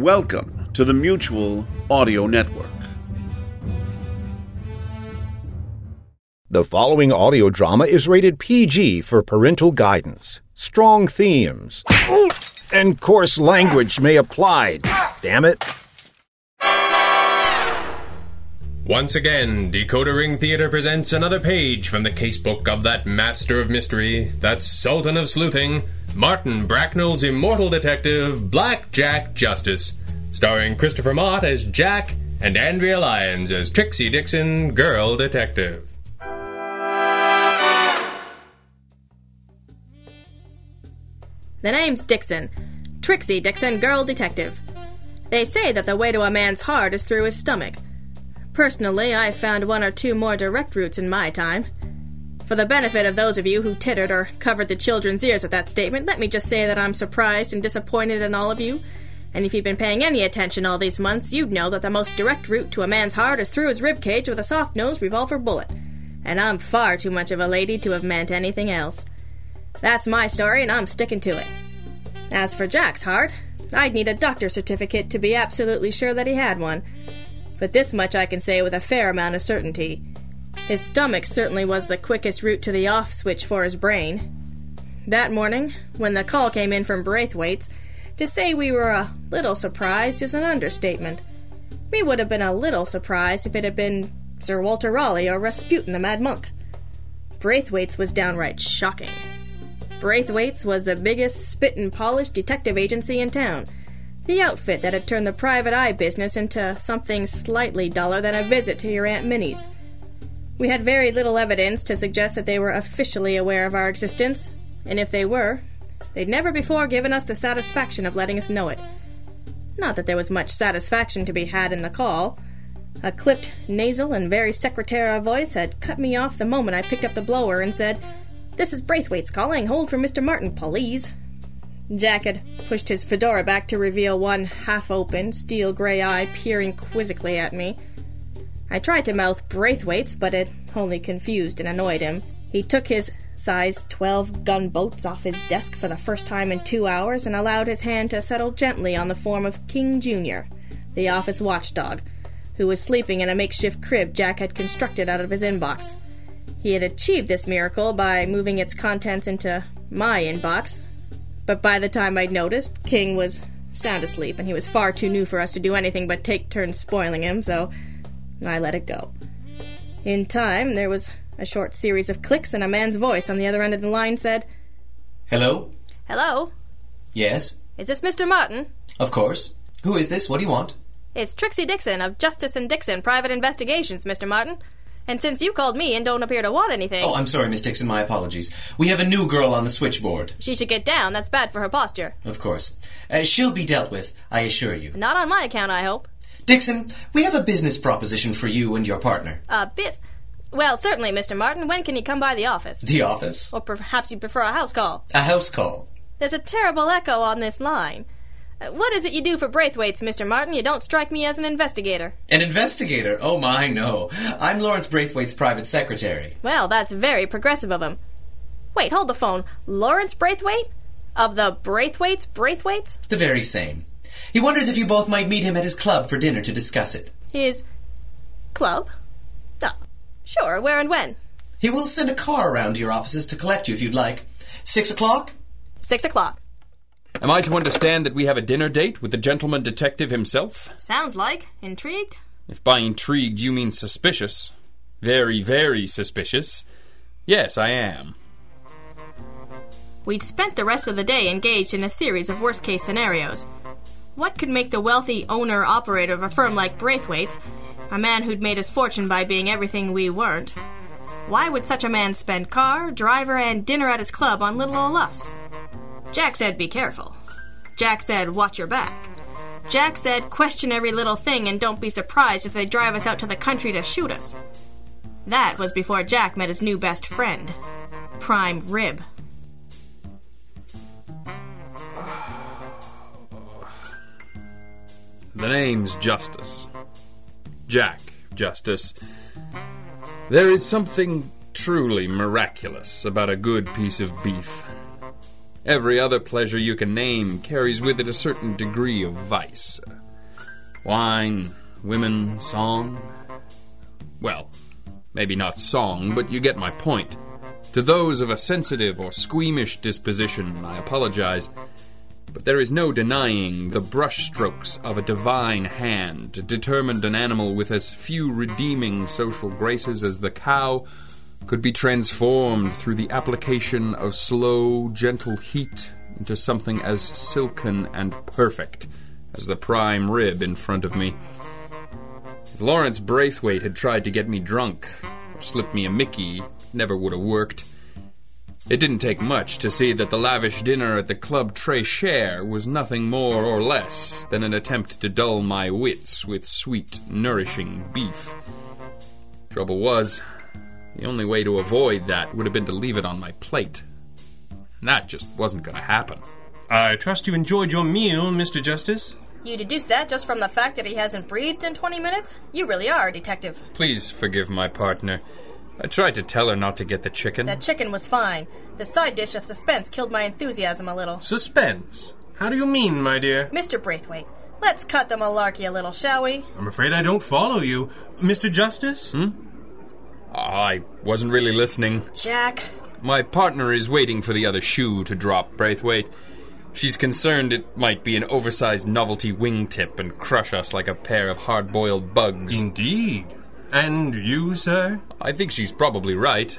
Welcome to the Mutual Audio Network. The following audio drama is rated PG for parental guidance. Strong themes and coarse language may apply. Damn it. Once again, Decoder Ring Theater presents another page from the casebook of that master of mystery, that sultan of sleuthing, Martin Bracknell's immortal detective, Black Jack Justice, starring Christopher Mott as Jack and Andrea Lyons as Trixie Dixon, girl detective. The name's Dixon. Trixie Dixon, girl detective. They say that the way to a man's heart is through his stomach. Personally, I've found one or two more direct routes in my time. For the benefit of those of you who tittered or covered the children's ears at that statement, let me just say that I'm surprised and disappointed in all of you. And if you've been paying any attention all these months, you'd know that the most direct route to a man's heart is through his rib cage with a soft nosed revolver bullet. And I'm far too much of a lady to have meant anything else. That's my story, and I'm sticking to it. As for Jack's heart, I'd need a doctor's certificate to be absolutely sure that he had one. But this much I can say with a fair amount of certainty. His stomach certainly was the quickest route to the off switch for his brain. That morning, when the call came in from Braithwaite's, to say we were a little surprised is an understatement. We would have been a little surprised if it had been Sir Walter Raleigh or Rasputin the Mad Monk. Braithwaite's was downright shocking. Braithwaite's was the biggest spit and polish detective agency in town. The outfit that had turned the private eye business into something slightly duller than a visit to your Aunt Minnie's. We had very little evidence to suggest that they were officially aware of our existence, and if they were, they'd never before given us the satisfaction of letting us know it. Not that there was much satisfaction to be had in the call. A clipped, nasal, and very secretarial voice had cut me off the moment I picked up the blower and said, This is Braithwaite's calling. Hold for Mr. Martin, please. Jack had pushed his fedora back to reveal one half open, steel gray eye peering quizzically at me. I tried to mouth Braithwaite's, but it only confused and annoyed him. He took his size 12 gunboats off his desk for the first time in two hours and allowed his hand to settle gently on the form of King Jr., the office watchdog, who was sleeping in a makeshift crib Jack had constructed out of his inbox. He had achieved this miracle by moving its contents into my inbox, but by the time I'd noticed, King was sound asleep, and he was far too new for us to do anything but take turns spoiling him, so I let it go. In time, there was a short series of clicks, and a man's voice on the other end of the line said, Hello? Hello? Yes? Is this Mr. Martin? Of course. Who is this? What do you want? It's Trixie Dixon of Justice and Dixon Private Investigations, Mr. Martin. And since you called me and don't appear to want anything, Oh, I'm sorry, Miss Dixon. My apologies. We have a new girl on the switchboard. she should get down. That's bad for her posture. Of course. Uh, she'll be dealt with, I assure you. Not on my account, I hope. Dixon, we have a business proposition for you and your partner. Uh, biz. Well, certainly, Mr. Martin. When can you come by the office? The office? Or perhaps you prefer a house call. A house call. There's a terrible echo on this line. Uh, what is it you do for Braithwaite's, Mr. Martin? You don't strike me as an investigator. An investigator? Oh my, no. I'm Lawrence Braithwaite's private secretary. Well, that's very progressive of him. Wait, hold the phone. Lawrence Braithwaite? Of the Braithwaites? Braithwaites? The very same. He wonders if you both might meet him at his club for dinner to discuss it. His club? Ah, sure. Where and when? He will send a car around to your offices to collect you if you'd like. Six o'clock? Six o'clock. Am I to understand that we have a dinner date with the gentleman detective himself? Sounds like. Intrigued? If by intrigued you mean suspicious, very, very suspicious, yes, I am. We'd spent the rest of the day engaged in a series of worst case scenarios. What could make the wealthy owner operator of a firm like Braithwaite's, a man who'd made his fortune by being everything we weren't, why would such a man spend car, driver, and dinner at his club on little ol' us? Jack said, be careful. Jack said, watch your back. Jack said, question every little thing and don't be surprised if they drive us out to the country to shoot us. That was before Jack met his new best friend, Prime Rib. The name's Justice. Jack Justice. There is something truly miraculous about a good piece of beef. Every other pleasure you can name carries with it a certain degree of vice. Wine, women, song. Well, maybe not song, but you get my point. To those of a sensitive or squeamish disposition, I apologize. But there is no denying the brushstrokes of a divine hand determined an animal with as few redeeming social graces as the cow could be transformed through the application of slow, gentle heat into something as silken and perfect as the prime rib in front of me. If Lawrence Braithwaite had tried to get me drunk, or slip me a Mickey, never would have worked. It didn't take much to see that the lavish dinner at the Club Cher was nothing more or less than an attempt to dull my wits with sweet, nourishing beef. Trouble was, the only way to avoid that would have been to leave it on my plate. And that just wasn't going to happen. I trust you enjoyed your meal, Mr. Justice. You deduce that just from the fact that he hasn't breathed in 20 minutes? You really are a detective. Please forgive my partner. I tried to tell her not to get the chicken. That chicken was fine. The side dish of suspense killed my enthusiasm a little. Suspense. How do you mean, my dear? Mr. Braithwaite, let's cut the malarkey a little, shall we? I'm afraid I don't follow you. Mr. Justice? Hmm? I wasn't really listening. Jack. My partner is waiting for the other shoe to drop, Braithwaite. She's concerned it might be an oversized novelty wingtip and crush us like a pair of hard boiled bugs. Indeed. And you, sir? I think she's probably right.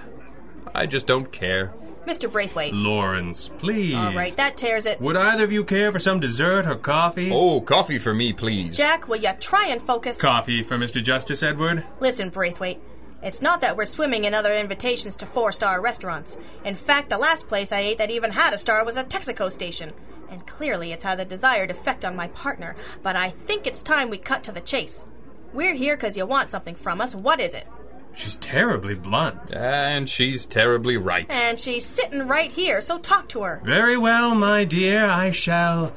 I just don't care. Mr. Braithwaite. Lawrence, please. All right, that tears it. Would either of you care for some dessert or coffee? Oh, coffee for me, please. Jack, will you try and focus? Coffee for Mr. Justice Edward. Listen, Braithwaite. It's not that we're swimming in other invitations to four star restaurants. In fact, the last place I ate that even had a star was a Texaco station. And clearly it's had the desired effect on my partner, but I think it's time we cut to the chase. We're here because you want something from us. What is it? She's terribly blunt. And she's terribly right. And she's sitting right here, so talk to her. Very well, my dear. I shall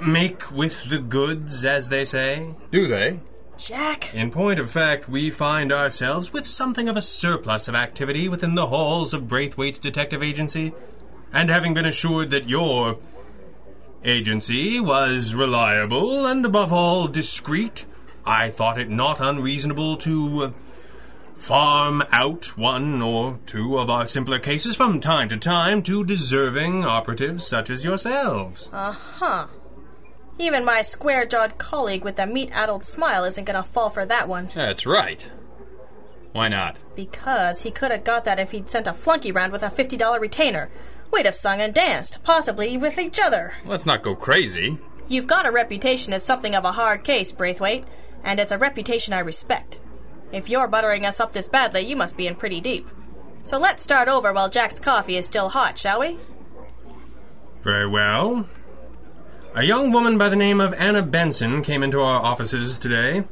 make with the goods, as they say. Do they? Jack. In point of fact, we find ourselves with something of a surplus of activity within the halls of Braithwaite's detective agency. And having been assured that your agency was reliable and, above all, discreet, I thought it not unreasonable to uh, farm out one or two of our simpler cases from time to time to deserving operatives such as yourselves. Uh huh. Even my square jawed colleague with the meat addled smile isn't gonna fall for that one. That's right. Why not? Because he could have got that if he'd sent a flunky round with a $50 retainer. We'd have sung and danced, possibly with each other. Let's not go crazy. You've got a reputation as something of a hard case, Braithwaite, and it's a reputation I respect. If you're buttering us up this badly, you must be in pretty deep. So let's start over while Jack's coffee is still hot, shall we? Very well. A young woman by the name of Anna Benson came into our offices today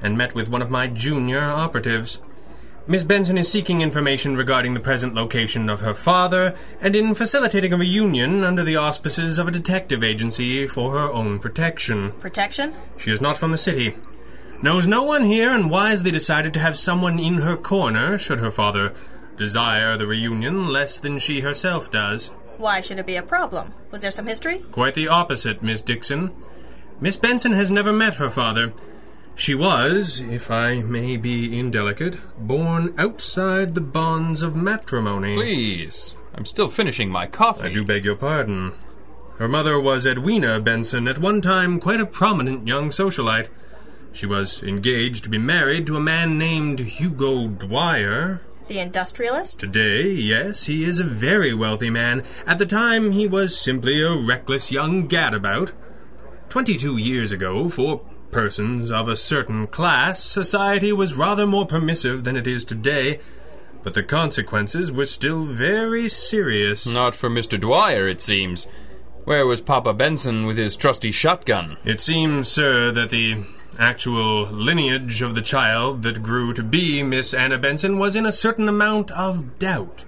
and met with one of my junior operatives. Miss Benson is seeking information regarding the present location of her father and in facilitating a reunion under the auspices of a detective agency for her own protection. Protection? She is not from the city. Knows no one here and wisely decided to have someone in her corner should her father desire the reunion less than she herself does. Why should it be a problem? Was there some history? Quite the opposite, Miss Dixon. Miss Benson has never met her father. She was, if I may be indelicate, born outside the bonds of matrimony. Please. I'm still finishing my coffee. I do beg your pardon. Her mother was Edwina Benson, at one time quite a prominent young socialite. She was engaged to be married to a man named Hugo Dwyer. The industrialist? Today, yes, he is a very wealthy man. At the time, he was simply a reckless young gadabout. Twenty two years ago, for persons of a certain class, society was rather more permissive than it is today, but the consequences were still very serious. Not for Mr. Dwyer, it seems. Where was Papa Benson with his trusty shotgun? It seems, sir, that the actual lineage of the child that grew to be Miss Anna Benson was in a certain amount of doubt.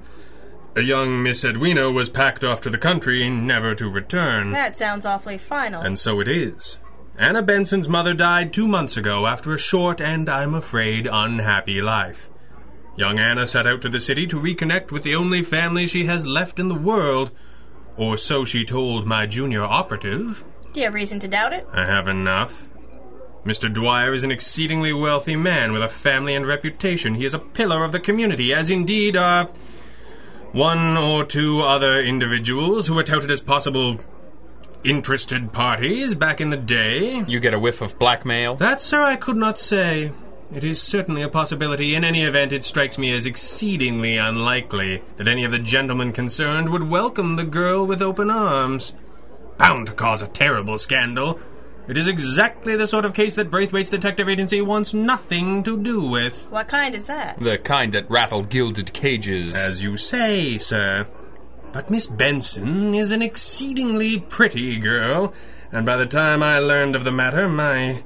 A young Miss Edwina was packed off to the country, never to return. That sounds awfully final. And so it is. Anna Benson's mother died two months ago after a short and, I'm afraid, unhappy life. Young Anna set out to the city to reconnect with the only family she has left in the world, Or so she told my junior operative. Do you have reason to doubt it? I have enough. Mr. Dwyer is an exceedingly wealthy man with a family and reputation. He is a pillar of the community, as indeed are one or two other individuals who were touted as possible interested parties back in the day. You get a whiff of blackmail? That, sir, I could not say. It is certainly a possibility. In any event, it strikes me as exceedingly unlikely that any of the gentlemen concerned would welcome the girl with open arms. Bound to cause a terrible scandal. It is exactly the sort of case that Braithwaite's detective agency wants nothing to do with. What kind is that? The kind that rattle gilded cages. As you say, sir. But Miss Benson is an exceedingly pretty girl, and by the time I learned of the matter, my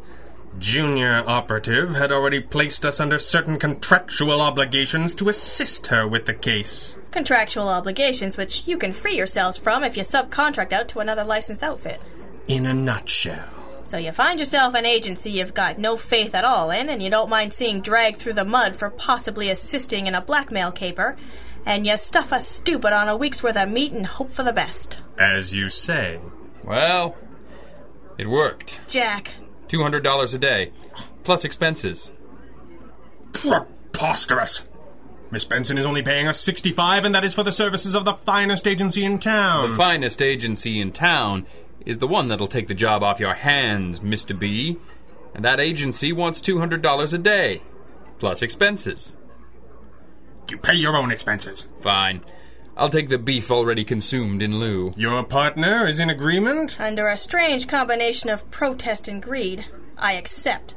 junior operative had already placed us under certain contractual obligations to assist her with the case. Contractual obligations which you can free yourselves from if you subcontract out to another licensed outfit. In a nutshell. So you find yourself an agency you've got no faith at all in, and you don't mind seeing dragged through the mud for possibly assisting in a blackmail caper, and you stuff a stupid on a week's worth of meat and hope for the best. As you say. Well, it worked. Jack, $200 a day, plus expenses. Preposterous! Miss Benson is only paying us 65 and that is for the services of the finest agency in town. The finest agency in town is the one that'll take the job off your hands, Mr. B. And that agency wants $200 a day, plus expenses. you pay your own expenses. Fine. I'll take the beef already consumed in lieu. Your partner is in agreement? under a strange combination of protest and greed, I accept.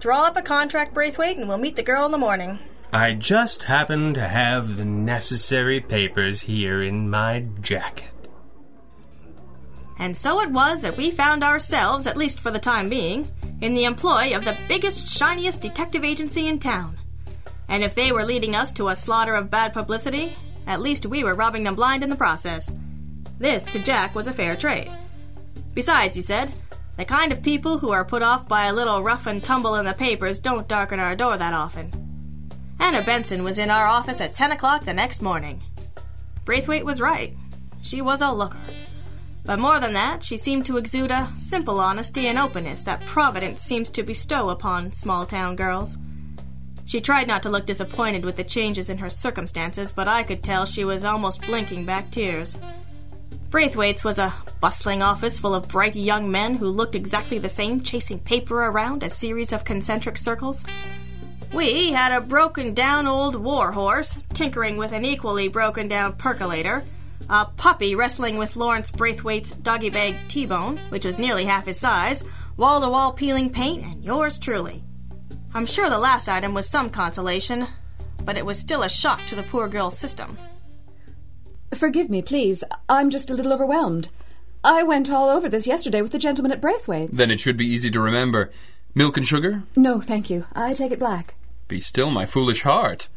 Draw up a contract, Braithwaite, and we'll meet the girl in the morning. I just happen to have the necessary papers here in my jacket. And so it was that we found ourselves, at least for the time being, in the employ of the biggest, shiniest detective agency in town. And if they were leading us to a slaughter of bad publicity, at least we were robbing them blind in the process. This, to Jack, was a fair trade. Besides, he said, the kind of people who are put off by a little rough and tumble in the papers don't darken our door that often. Anna Benson was in our office at 10 o'clock the next morning. Braithwaite was right. She was a looker. But more than that, she seemed to exude a simple honesty and openness that Providence seems to bestow upon small town girls. She tried not to look disappointed with the changes in her circumstances, but I could tell she was almost blinking back tears. Braithwaite's was a bustling office full of bright young men who looked exactly the same, chasing paper around a series of concentric circles. We had a broken down old war horse, tinkering with an equally broken down percolator, a puppy wrestling with Lawrence Braithwaite's doggy bag T bone, which was nearly half his size, wall to wall peeling paint, and yours truly. I'm sure the last item was some consolation, but it was still a shock to the poor girl's system. Forgive me, please. I'm just a little overwhelmed. I went all over this yesterday with the gentleman at Braithwaite's. Then it should be easy to remember. Milk and sugar? No, thank you. I take it black. Be still, my foolish heart.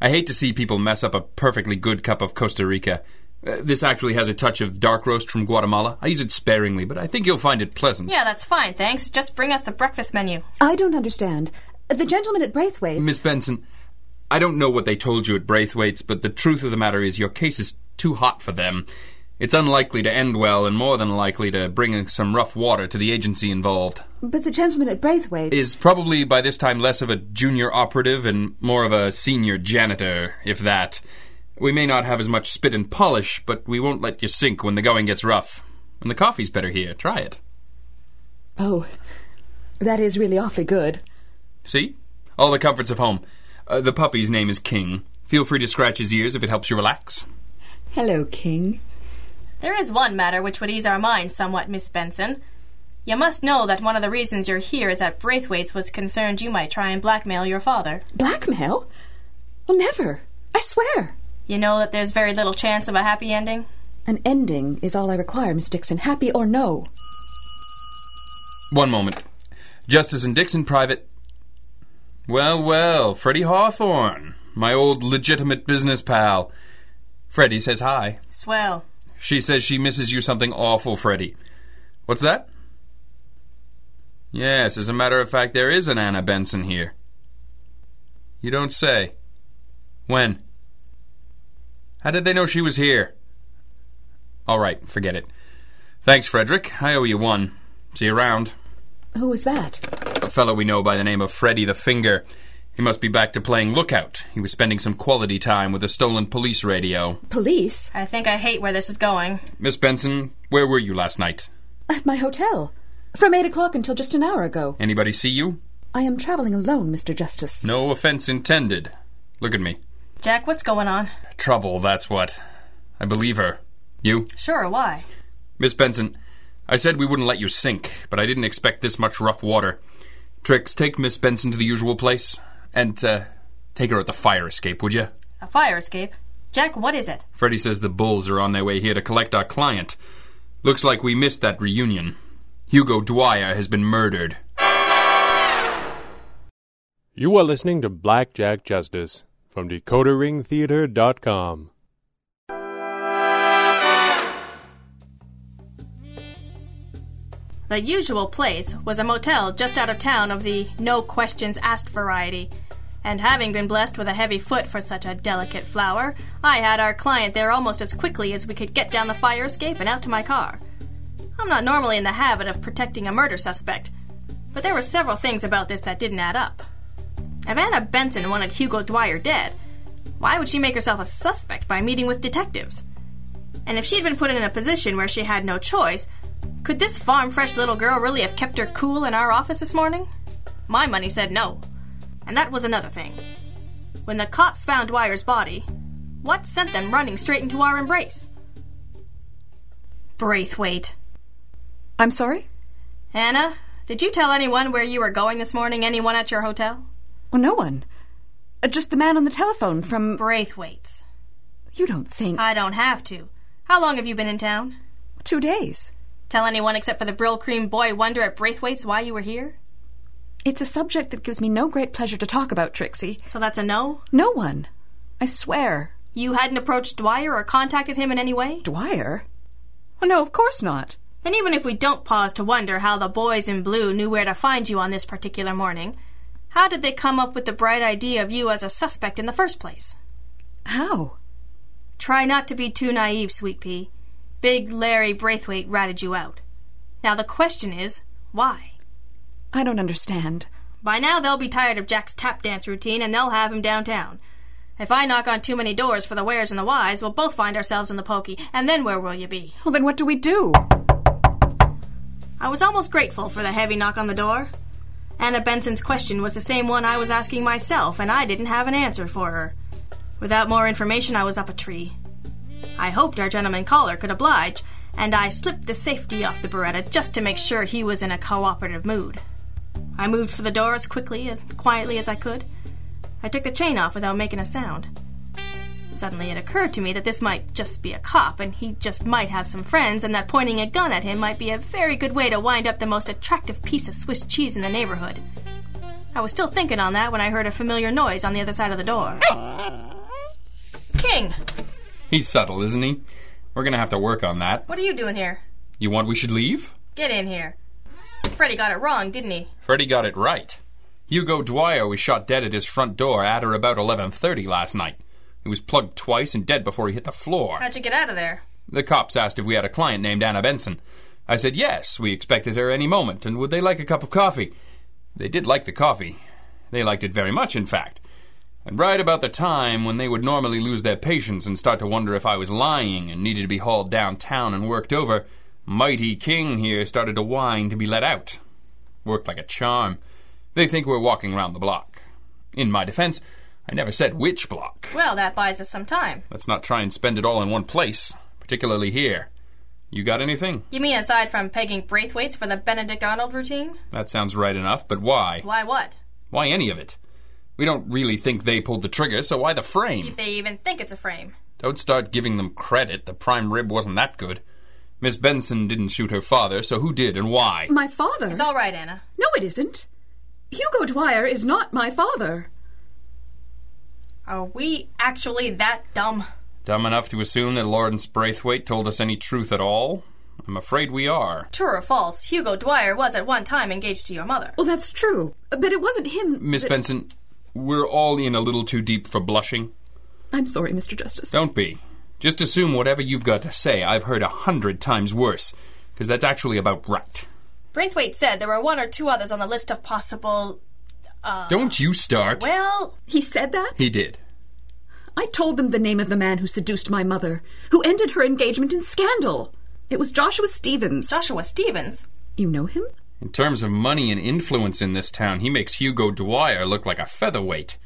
I hate to see people mess up a perfectly good cup of Costa Rica. Uh, this actually has a touch of dark roast from Guatemala. I use it sparingly, but I think you'll find it pleasant. Yeah, that's fine, thanks. Just bring us the breakfast menu. I don't understand. The gentleman at Braithwaite's. Miss Benson, I don't know what they told you at Braithwaite's, but the truth of the matter is your case is too hot for them. It's unlikely to end well and more than likely to bring some rough water to the agency involved. But the gentleman at Braithwaite's. Is probably by this time less of a junior operative and more of a senior janitor, if that. We may not have as much spit and polish, but we won't let you sink when the going gets rough. And the coffee's better here. Try it. Oh, that is really awfully good. See? All the comforts of home. Uh, the puppy's name is King. Feel free to scratch his ears if it helps you relax. Hello, King. There is one matter which would ease our minds somewhat, Miss Benson. You must know that one of the reasons you're here is that Braithwaite's was concerned you might try and blackmail your father. Blackmail? Well, never. I swear. You know that there's very little chance of a happy ending? An ending is all I require, Miss Dixon, happy or no. One moment. Justice and Dixon, private. Well, well, Freddie Hawthorne, my old legitimate business pal. Freddie says hi. Swell. She says she misses you something awful, Freddie. What's that? Yes, as a matter of fact, there is an Anna Benson here. You don't say. When? How did they know she was here? All right, forget it. Thanks, Frederick. I owe you one. See you around. Who was that? A fellow we know by the name of Freddy the Finger. He must be back to playing lookout. He was spending some quality time with a stolen police radio. Police? I think I hate where this is going. Miss Benson, where were you last night? At my hotel. From eight o'clock until just an hour ago. Anybody see you? I am traveling alone, Mr. Justice. No offense intended. Look at me. Jack, what's going on? Trouble, that's what. I believe her. You? Sure, why? Miss Benson, I said we wouldn't let you sink, but I didn't expect this much rough water. Trix, take Miss Benson to the usual place. And, uh, take her at the fire escape, would you? A fire escape? Jack, what is it? Freddy says the Bulls are on their way here to collect our client. Looks like we missed that reunion. Hugo Dwyer has been murdered. You are listening to Blackjack Justice from DecoderRingTheater.com. The usual place was a motel just out of town of the no questions asked variety. And having been blessed with a heavy foot for such a delicate flower, I had our client there almost as quickly as we could get down the fire escape and out to my car. I'm not normally in the habit of protecting a murder suspect, but there were several things about this that didn't add up. If Anna Benson wanted Hugo Dwyer dead, why would she make herself a suspect by meeting with detectives? And if she'd been put in a position where she had no choice, could this farm fresh little girl really have kept her cool in our office this morning? My money said no. And that was another thing. When the cops found Dwyer's body, what sent them running straight into our embrace? Braithwaite. I'm sorry? Anna, did you tell anyone where you were going this morning? Anyone at your hotel? Well, no one. Uh, just the man on the telephone from. Braithwaite's. You don't think. I don't have to. How long have you been in town? Two days. Tell anyone except for the Brylcreem boy wonder at Braithwaite's why you were here? It's a subject that gives me no great pleasure to talk about, Trixie. So that's a no? No one. I swear. You hadn't approached Dwyer or contacted him in any way? Dwyer? Well, no, of course not. And even if we don't pause to wonder how the boys in blue knew where to find you on this particular morning, how did they come up with the bright idea of you as a suspect in the first place? How? Try not to be too naive, Sweet Pea. Big Larry Braithwaite ratted you out. Now the question is, why? I don't understand. By now they'll be tired of Jack's tap dance routine and they'll have him downtown. If I knock on too many doors for the wares and the whys, we'll both find ourselves in the pokey, and then where will you be? Well, then what do we do? I was almost grateful for the heavy knock on the door. Anna Benson's question was the same one I was asking myself, and I didn't have an answer for her. Without more information, I was up a tree. I hoped our gentleman caller could oblige, and I slipped the safety off the Beretta just to make sure he was in a cooperative mood. I moved for the door as quickly and quietly as I could. I took the chain off without making a sound. Suddenly it occurred to me that this might just be a cop, and he just might have some friends, and that pointing a gun at him might be a very good way to wind up the most attractive piece of Swiss cheese in the neighborhood. I was still thinking on that when I heard a familiar noise on the other side of the door. King, He's subtle, isn't he? We're gonna have to work on that. what are you doing here? You want we should leave? Get in here. Freddy got it wrong, didn't he? Freddy got it right. Hugo Dwyer was shot dead at his front door at or about 11:30 last night. He was plugged twice and dead before he hit the floor. How'd you get out of there? The cops asked if we had a client named Anna Benson. I said yes, we expected her any moment, and would they like a cup of coffee? They did like the coffee. They liked it very much, in fact. And right about the time when they would normally lose their patience and start to wonder if I was lying and needed to be hauled downtown and worked over, Mighty King here started to whine to be let out. Worked like a charm. They think we're walking round the block. In my defense, I never said which block. Well, that buys us some time. Let's not try and spend it all in one place, particularly here. You got anything? You mean aside from pegging Braithwaite's for the Benedict Arnold routine? That sounds right enough, but why? Why what? Why any of it? We don't really think they pulled the trigger, so why the frame? If they even think it's a frame. Don't start giving them credit. The prime rib wasn't that good. Miss Benson didn't shoot her father, so who did and why? My father? It's all right, Anna. No, it isn't. Hugo Dwyer is not my father. Are we actually that dumb? Dumb enough to assume that Lawrence Braithwaite told us any truth at all? I'm afraid we are. True or false, Hugo Dwyer was at one time engaged to your mother. Well, that's true. But it wasn't him. Miss that- Benson, we're all in a little too deep for blushing. I'm sorry, Mr. Justice. Don't be. Just assume whatever you've got to say I've heard a hundred times worse, because that's actually about right. Braithwaite said there were one or two others on the list of possible. Uh, Don't you start. Well, He said that? He did. I told them the name of the man who seduced my mother, who ended her engagement in scandal. It was Joshua Stevens. Joshua Stevens. You know him? In terms of money and influence in this town, he makes Hugo Dwyer look like a featherweight.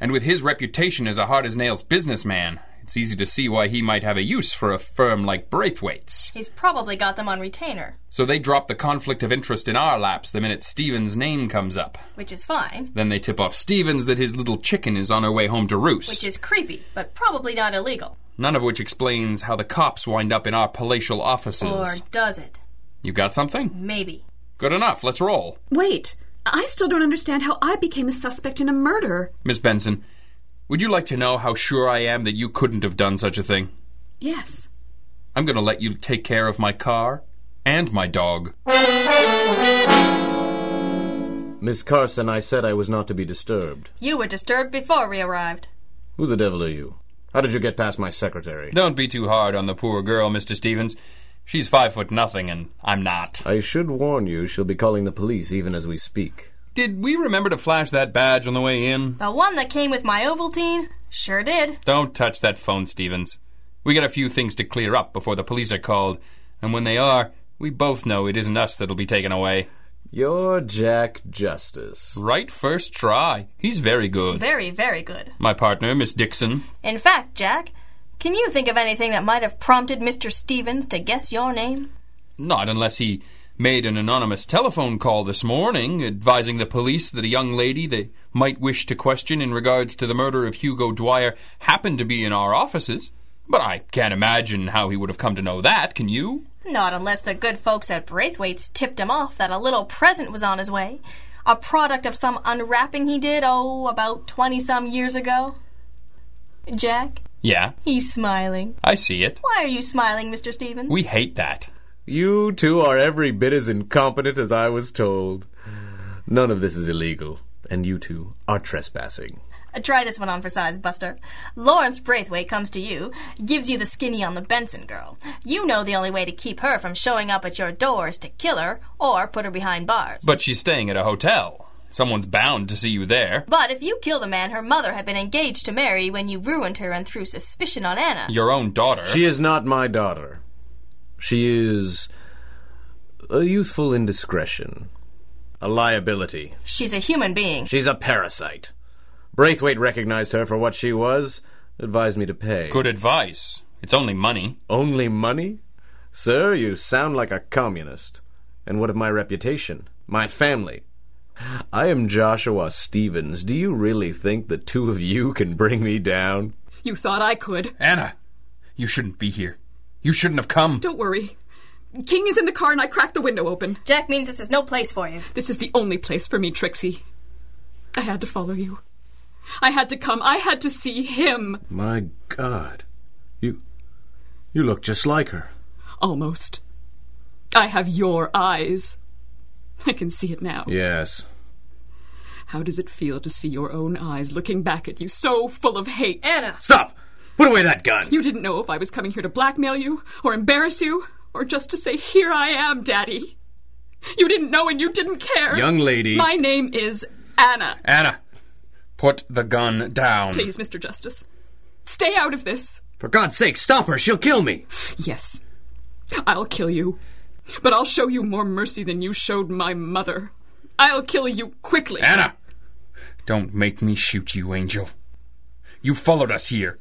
And with his reputation as a hard as nails businessman, it's easy to see why he might have a use for a firm like Braithwaite's. He's probably got them on retainer, So they drop the conflict of interest in our laps the minute Stevens' name comes up. which is fine. Then they tip off Stevens that his little chicken is on her way home to roost. Which is creepy, but probably not illegal. None of which explains how the cops wind up in our palatial offices. Or does it? You got something? Maybe. Good enough, let's roll. Wait, I still don't understand how I became a suspect in a murder. Miss Benson, would you like to know how sure I am that you couldn't have done such a thing? Yes. I'm going to let you take care of my car and my dog. Miss Carson, I said I was not to be disturbed. You were disturbed before we arrived. Who the devil are you? How did you get past my secretary? Don't be too hard on the poor girl, Mr. Stevens. She's five foot nothing, and I'm not. I should warn you, she'll be calling the police even as we speak. Did we remember to flash that badge on the way in? The one that came with my Ovaltine? Sure did. Don't touch that phone, Stevens. We got a few things to clear up before the police are called, and when they are, we both know it isn't us that'll be taken away. You're Jack Justice. Right first try. He's very good. Very, very good. My partner, Miss Dixon. In fact, Jack, can you think of anything that might have prompted Mr. Stevens to guess your name? Not unless he made an anonymous telephone call this morning advising the police that a young lady they might wish to question in regards to the murder of Hugo Dwyer happened to be in our offices. But I can't imagine how he would have come to know that, can you? Not unless the good folks at Braithwaite's tipped him off that a little present was on his way. A product of some unwrapping he did, oh, about twenty some years ago. Jack, Yeah, he's smiling. I see it. Why are you smiling, Mr. Stevens? We hate that. You two are every bit as incompetent as I was told. None of this is illegal, and you two are trespassing. Uh, Try this one on for size, Buster. Lawrence Braithwaite comes to you, gives you the skinny on the Benson girl. You know the only way to keep her from showing up at your door is to kill her or put her behind bars. But she's staying at a hotel. Someone's bound to see you there. But if you kill the man her mother had been engaged to marry when you ruined her and threw suspicion on Anna, Your own daughter. She is not my daughter. She is a youthful indiscretion, a liability. she's a human being. She's a parasite. Braithwaite recognized her for what she was, advised me to pay. Good advice. It's only money. Only money? Sir, you sound like a communist. And what of my reputation? My family? I am Joshua Stevens. Do you really think the two of you can bring me down? You thought I could. Anna, you shouldn't be here. You shouldn't have come. Don't worry. King is in the car and I cracked the window open. Jack means this is no place for you. This is the only place for me, Trixie. I had to follow you. I had to come. I had to see him. My God. You. You look just like her. Almost. I have your eyes. I can see it now. Yes. How does it feel to see your own eyes looking back at you so full of hate? Anna! Stop! Put away that gun! You didn't know if I was coming here to blackmail you, or embarrass you, or just to say, Here I am, Daddy. You didn't know and you didn't care. Young lady. My name is Anna. Anna, put the gun down. Please, Mr. Justice. Stay out of this. For God's sake, stop her! She'll kill me! Yes. I'll kill you. But I'll show you more mercy than you showed my mother. I'll kill you quickly. Anna! Don't make me shoot you, Angel. You followed us here.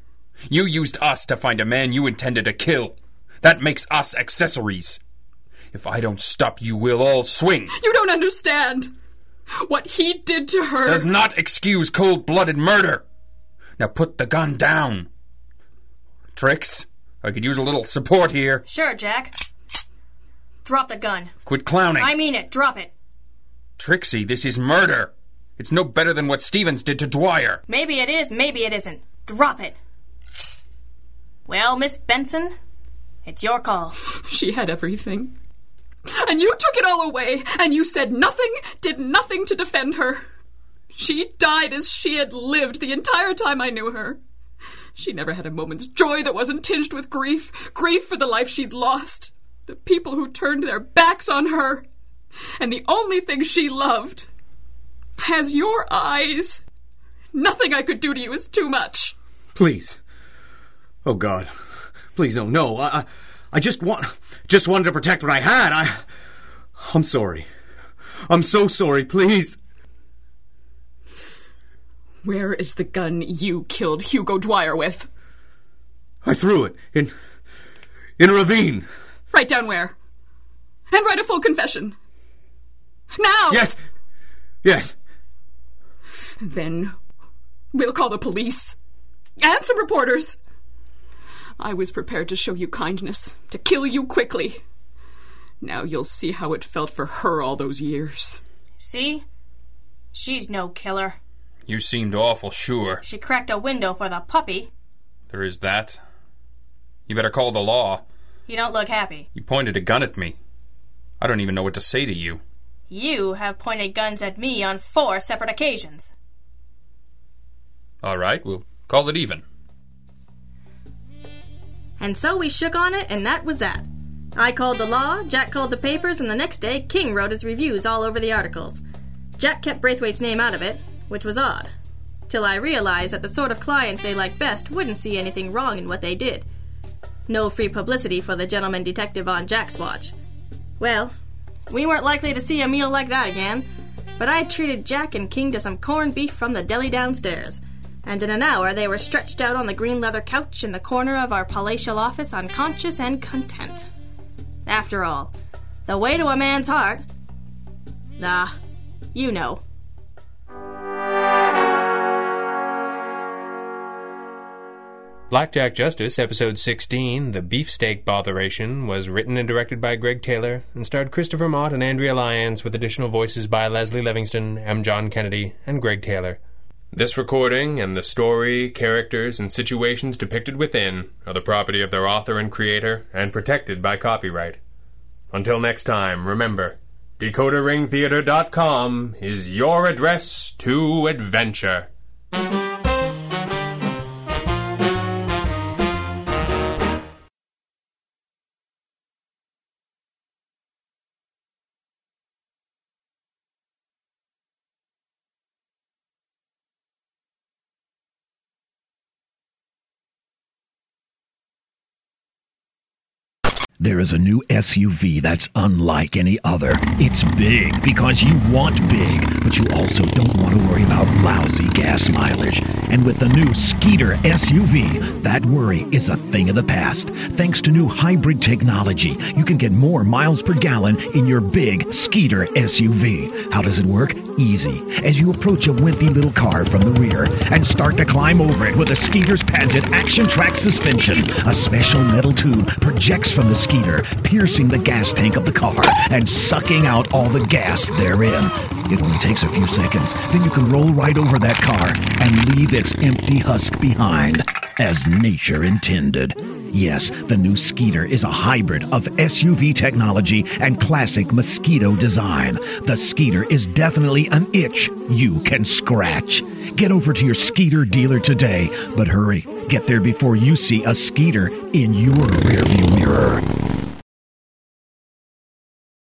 You used us to find a man you intended to kill. That makes us accessories. If I don't stop you, we'll all swing. You don't understand. What he did to her. Does not excuse cold blooded murder. Now put the gun down. Trix, I could use a little support here. Sure, Jack. Drop the gun. Quit clowning. I mean it. Drop it. Trixie, this is murder. It's no better than what Stevens did to Dwyer. Maybe it is, maybe it isn't. Drop it. Well, Miss Benson, it's your call. She had everything. And you took it all away, and you said nothing, did nothing to defend her. She died as she had lived the entire time I knew her. She never had a moment's joy that wasn't tinged with grief. Grief for the life she'd lost. The people who turned their backs on her. And the only thing she loved. Has your eyes. Nothing I could do to you is too much. Please. Oh God. Please no, no. I, I, just want, just wanted to protect what I had. I, I'm sorry. I'm so sorry. Please. Where is the gun you killed Hugo Dwyer with? I threw it in, in a ravine. Write down where. And write a full confession. Now! Yes. Yes. Then we'll call the police. And some reporters. I was prepared to show you kindness, to kill you quickly. Now you'll see how it felt for her all those years. See? She's no killer. You seemed awful sure. She cracked a window for the puppy. There is that. You better call the law. You don't look happy. You pointed a gun at me. I don't even know what to say to you. You have pointed guns at me on four separate occasions. All right, we'll call it even. And so we shook on it, and that was that. I called the law, Jack called the papers, and the next day King wrote his reviews all over the articles. Jack kept Braithwaite's name out of it, which was odd. Till I realized that the sort of clients they liked best wouldn't see anything wrong in what they did. No free publicity for the gentleman detective on Jack's watch. Well, we weren't likely to see a meal like that again, but I treated Jack and King to some corned beef from the deli downstairs and in an hour they were stretched out on the green leather couch in the corner of our palatial office, unconscious and content. After all, the way to a man's heart. Ah, you know. Blackjack Justice, Episode 16, The Beefsteak Botheration, was written and directed by Gregg Taylor and starred Christopher Mott and Andrea Lyons with additional voices by Lesley Livingston, M. John Kennedy, and Gregg Taylor. This recording and the story, characters, and situations depicted within are the property of their author and creator and protected by copyright. Until next time, remember, DecoderRingTheater.com is your address to adventure. There is a new SUV that's unlike any other. It's big because you want big, but you also don't want to worry about lousy gas mileage. And with the new Skeeter SUV, that worry is a thing of the past. Thanks to new hybrid technology, you can get more miles per gallon in your big Skeeter SUV. How does it work? Easy. As you approach a wimpy little car from the rear and start to climb over it with a Skeeter's patented Action Track suspension, a special metal tube projects from the Skeeter, piercing the gas tank of the car and sucking out all the gas therein. It only takes a few seconds, then you can roll right over that car and leave its empty husk behind, as nature intended. Yes, the new Skeeter is a hybrid of SUV technology and classic mosquito design. The Skeeter is definitely an itch you can scratch. Get over to your Skeeter dealer today, but hurry, get there before you see a Skeeter in your rearview mirror.